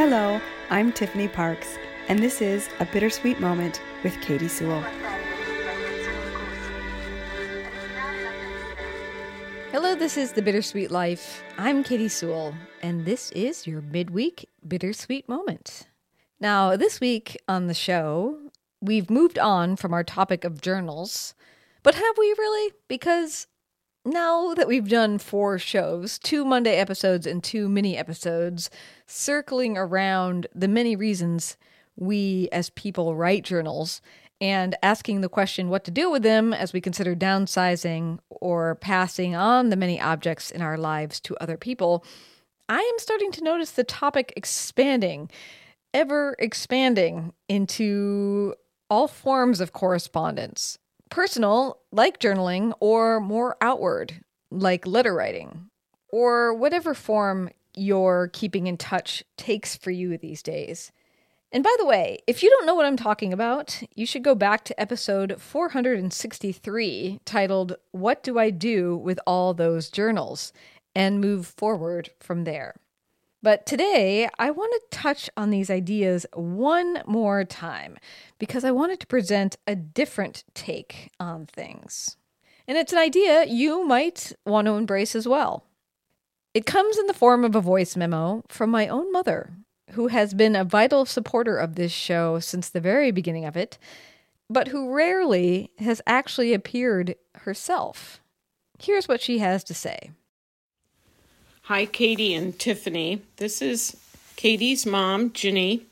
Hello, I'm Tiffany Parks, and this is A Bittersweet Moment with Katy Sewell. Hello, this is The Bittersweet Life. I'm Katy Sewell, and this is your midweek Bittersweet Moment. Now, this week on the show, we've moved on from our topic of journals, but have we really? Because now that we've done four shows, two Monday episodes and two mini episodes, circling around the many reasons we as people write journals and asking the question what to do with them as we consider downsizing or passing on the many objects in our lives to other people, I am starting to notice the topic expanding, ever expanding into all forms of correspondence personal, like journaling, or more outward, like letter writing, or whatever form your keeping in touch takes for you these days. And by the way, if you don't know what I'm talking about, you should go back to episode 463 titled, What Do I Do with All Those Journals? and move forward from there. But today, I want to touch on these ideas one more time because I wanted to present a different take on things. And it's an idea you might want to embrace as well. It comes in the form of a voice memo from my own mother, who has been a vital supporter of this show since the very beginning of it, but who rarely has actually appeared herself. Here's what she has to say. Hi, Katy and Tiffany. This is Katy's mom, Ginny,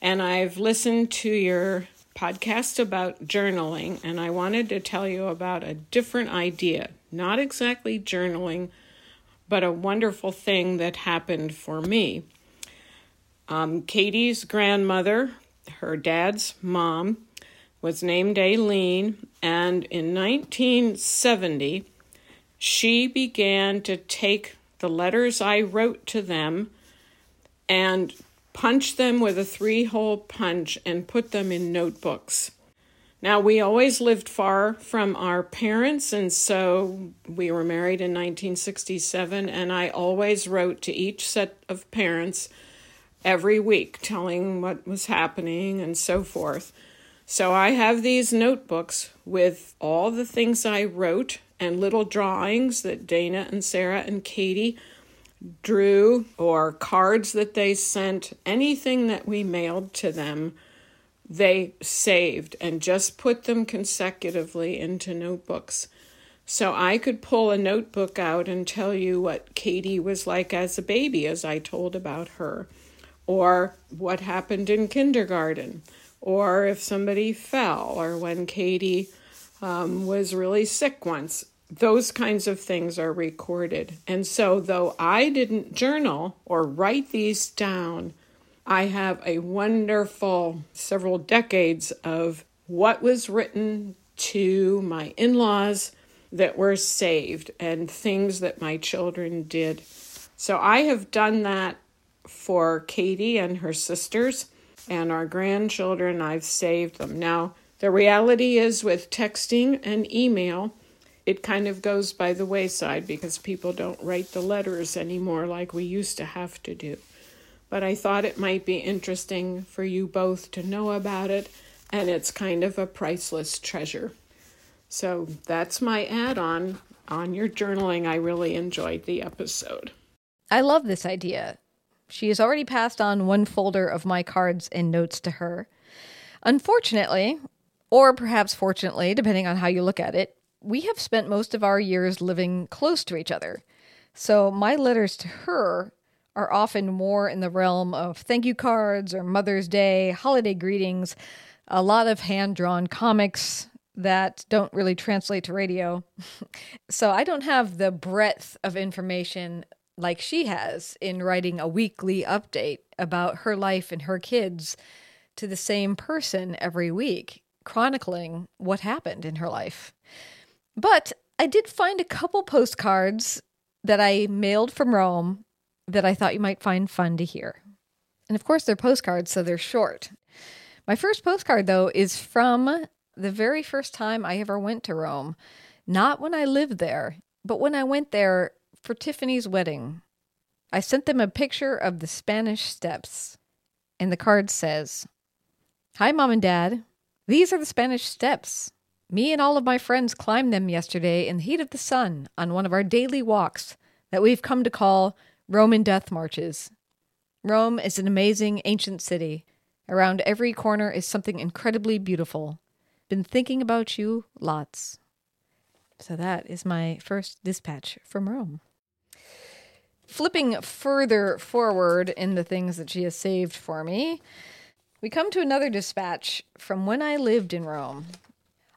and I've listened to your podcast about journaling, and I wanted to tell you about a different idea. Not exactly journaling, but a wonderful thing that happened for me. Um, Katy's grandmother, her dad's mom, was named Aileen, and in 1970, she began to take the letters I wrote to them and punch them with a three hole punch and put them in notebooks. Now, we always lived far from our parents, and so we were married in 1967, and I always wrote to each set of parents every week telling what was happening and so forth. So I have these notebooks with all the things I wrote and little drawings that Dana and Sarah and Katy drew, or cards that they sent, anything that we mailed to them, they saved and just put them consecutively into notebooks. So I could pull a notebook out and tell you what Katy was like as a baby, as I told about her, or what happened in kindergarten, or if somebody fell, or when Katy um, was really sick once those kinds of things are recorded. And so, though I didn't journal or write these down, I have a wonderful several decades of what was written to my in laws that were saved and things that my children did. So, I have done that for Katy and her sisters and our grandchildren. I've saved them. Now, the reality is with texting and email, it kind of goes by the wayside because people don't write the letters anymore like we used to have to do. But I thought it might be interesting for you both to know about it, and it's kind of a priceless treasure. So that's my add on on your journaling. I really enjoyed the episode. I love this idea. She has already passed on one folder of my cards and notes to her. Unfortunately, or perhaps fortunately, depending on how you look at it, we have spent most of our years living close to each other. So my letters to her are often more in the realm of thank you cards or Mother's Day, holiday greetings, a lot of hand drawn comics that don't really translate to radio. so I don't have the breadth of information like she has in writing a weekly update about her life and her kids to the same person every week, chronicling what happened in her life. But I did find a couple postcards that I mailed from Rome that I thought you might find fun to hear. And of course, they're postcards, so they're short. My first postcard, though, is from the very first time I ever went to Rome. Not when I lived there, but when I went there for Tiffany's wedding. I sent them a picture of the Spanish steps, and the card says, Hi, Mom and Dad. These are the Spanish steps. Me and all of my friends climbed them yesterday in the heat of the sun on one of our daily walks that we've come to call Roman death marches. Rome is an amazing ancient city. Around every corner is something incredibly beautiful. Been thinking about you lots. So that is my first dispatch from Rome. Flipping further forward in the things that she has saved for me, we come to another dispatch from when I lived in Rome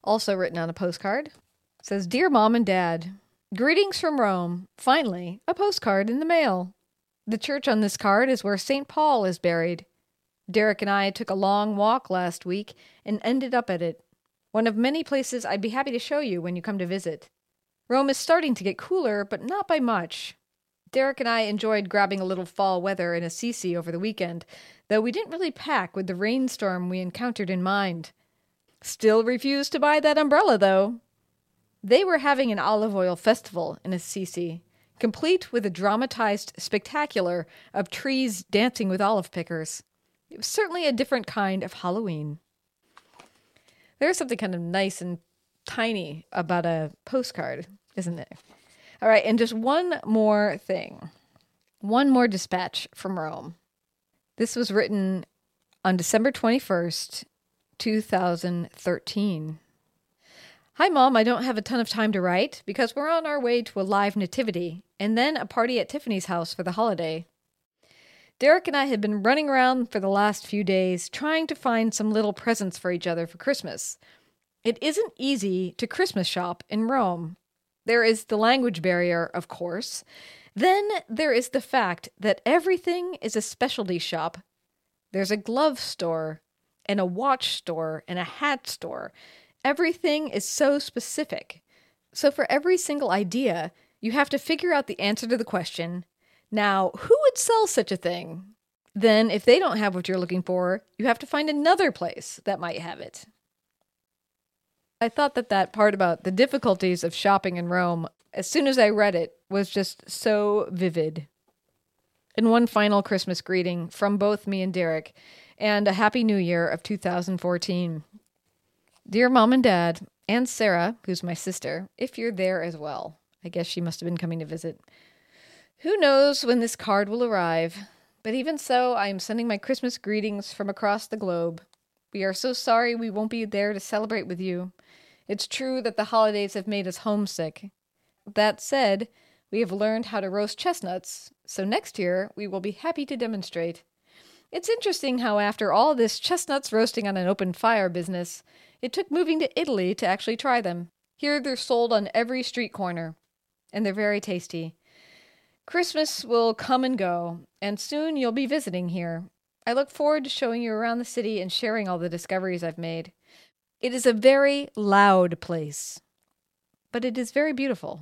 also written on a postcard. It says, Dear Mom and Dad, greetings from Rome. Finally, a postcard in the mail. The church on this card is where St. Paul is buried. Derek and I took a long walk last week and ended up at it. One of many places I'd be happy to show you when you come to visit. Rome is starting to get cooler, but not by much. Derek and I enjoyed grabbing a little fall weather in Assisi over the weekend, though we didn't really pack with the rainstorm we encountered in mind. Still refused to buy that umbrella, though. They were having an olive oil festival in Assisi, complete with a dramatized spectacular of trees dancing with olive pickers. It was certainly a different kind of Halloween. There's something kind of nice and tiny about a postcard, isn't there? All right, and just one more thing. One more dispatch from Rome. This was written on December 21st, 2013. Hi, Mom. I don't have a ton of time to write because we're on our way to a live nativity and then a party at Tiffany's house for the holiday. Derek and I had been running around for the last few days trying to find some little presents for each other for Christmas. It isn't easy to Christmas shop in Rome. There is the language barrier, of course. Then there is the fact that everything is a specialty shop. There's a glove store, and a watch store and a hat store. Everything is so specific. So, for every single idea, you have to figure out the answer to the question now, who would sell such a thing? Then, if they don't have what you're looking for, you have to find another place that might have it. I thought that that part about the difficulties of shopping in Rome, as soon as I read it, was just so vivid. And one final Christmas greeting from both me and Derek and a happy new year of 2014. Dear mom and dad, and Sarah, who's my sister, if you're there as well. I guess she must have been coming to visit. Who knows when this card will arrive? But even so, I am sending my Christmas greetings from across the globe. We are so sorry we won't be there to celebrate with you. It's true that the holidays have made us homesick. That said, we have learned how to roast chestnuts, so next year we will be happy to demonstrate. It's interesting how, after all this chestnuts roasting on an open fire business, it took moving to Italy to actually try them. Here they're sold on every street corner, and they're very tasty. Christmas will come and go, and soon you'll be visiting here. I look forward to showing you around the city and sharing all the discoveries I've made. It is a very loud place, but it is very beautiful.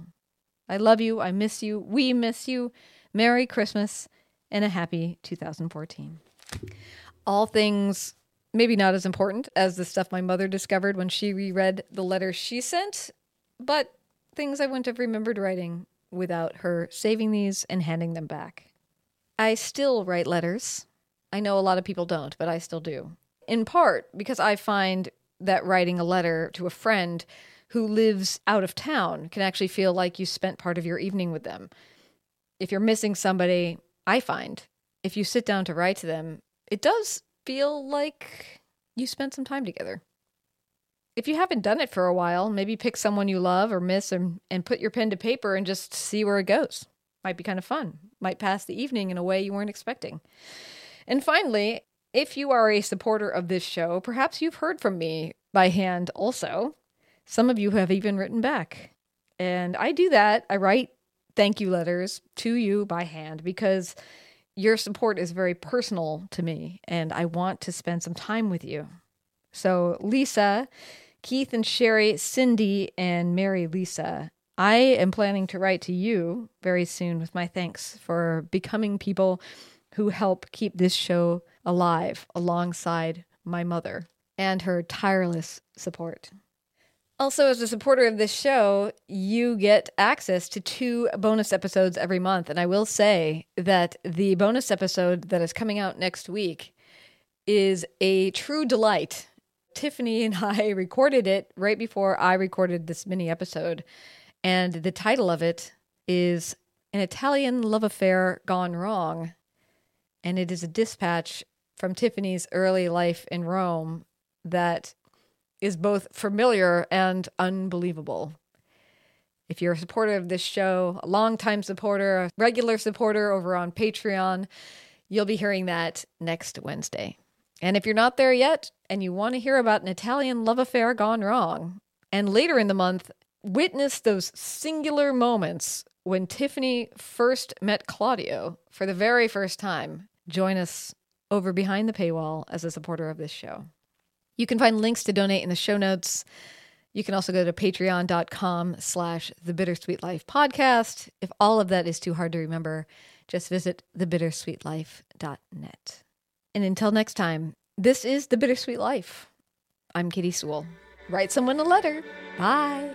I love you. I miss you. We miss you. Merry Christmas and a happy 2014 all things maybe not as important as the stuff my mother discovered when she reread the letter she sent, but things I wouldn't have remembered writing without her saving these and handing them back. I still write letters. I know a lot of people don't, but I still do. In part because I find that writing a letter to a friend who lives out of town can actually feel like you spent part of your evening with them. If you're missing somebody, I find if you sit down to write to them, it does feel like you spent some time together. If you haven't done it for a while, maybe pick someone you love or miss and, and put your pen to paper and just see where it goes. Might be kind of fun. Might pass the evening in a way you weren't expecting. And finally, if you are a supporter of this show, perhaps you've heard from me by hand also. Some of you have even written back. And I do that. I write thank you letters to you by hand because your support is very personal to me, and I want to spend some time with you. So, Lisa, Keith and Sherry, Cindy, and Mary Lisa, I am planning to write to you very soon with my thanks for becoming people who help keep this show alive alongside my mother and her tireless support. Also, as a supporter of this show, you get access to two bonus episodes every month. And I will say that the bonus episode that is coming out next week is a true delight. Tiffany and I recorded it right before I recorded this mini episode. And the title of it is An Italian Love Affair Gone Wrong. And it is a dispatch from Tiffany's early life in Rome that is both familiar and unbelievable. If you're a supporter of this show, a longtime supporter, a regular supporter over on Patreon, you'll be hearing that next Wednesday. And if you're not there yet and you want to hear about an Italian love affair gone wrong, and later in the month, witness those singular moments when Tiffany first met Claudio for the very first time, join us over behind the paywall as a supporter of this show. You can find links to donate in the show notes. You can also go to patreon.com slash the bittersweet life podcast. If all of that is too hard to remember, just visit thebittersweetlife.net. And until next time, this is The Bittersweet Life. I'm Katy Sewell. Write someone a letter. Bye.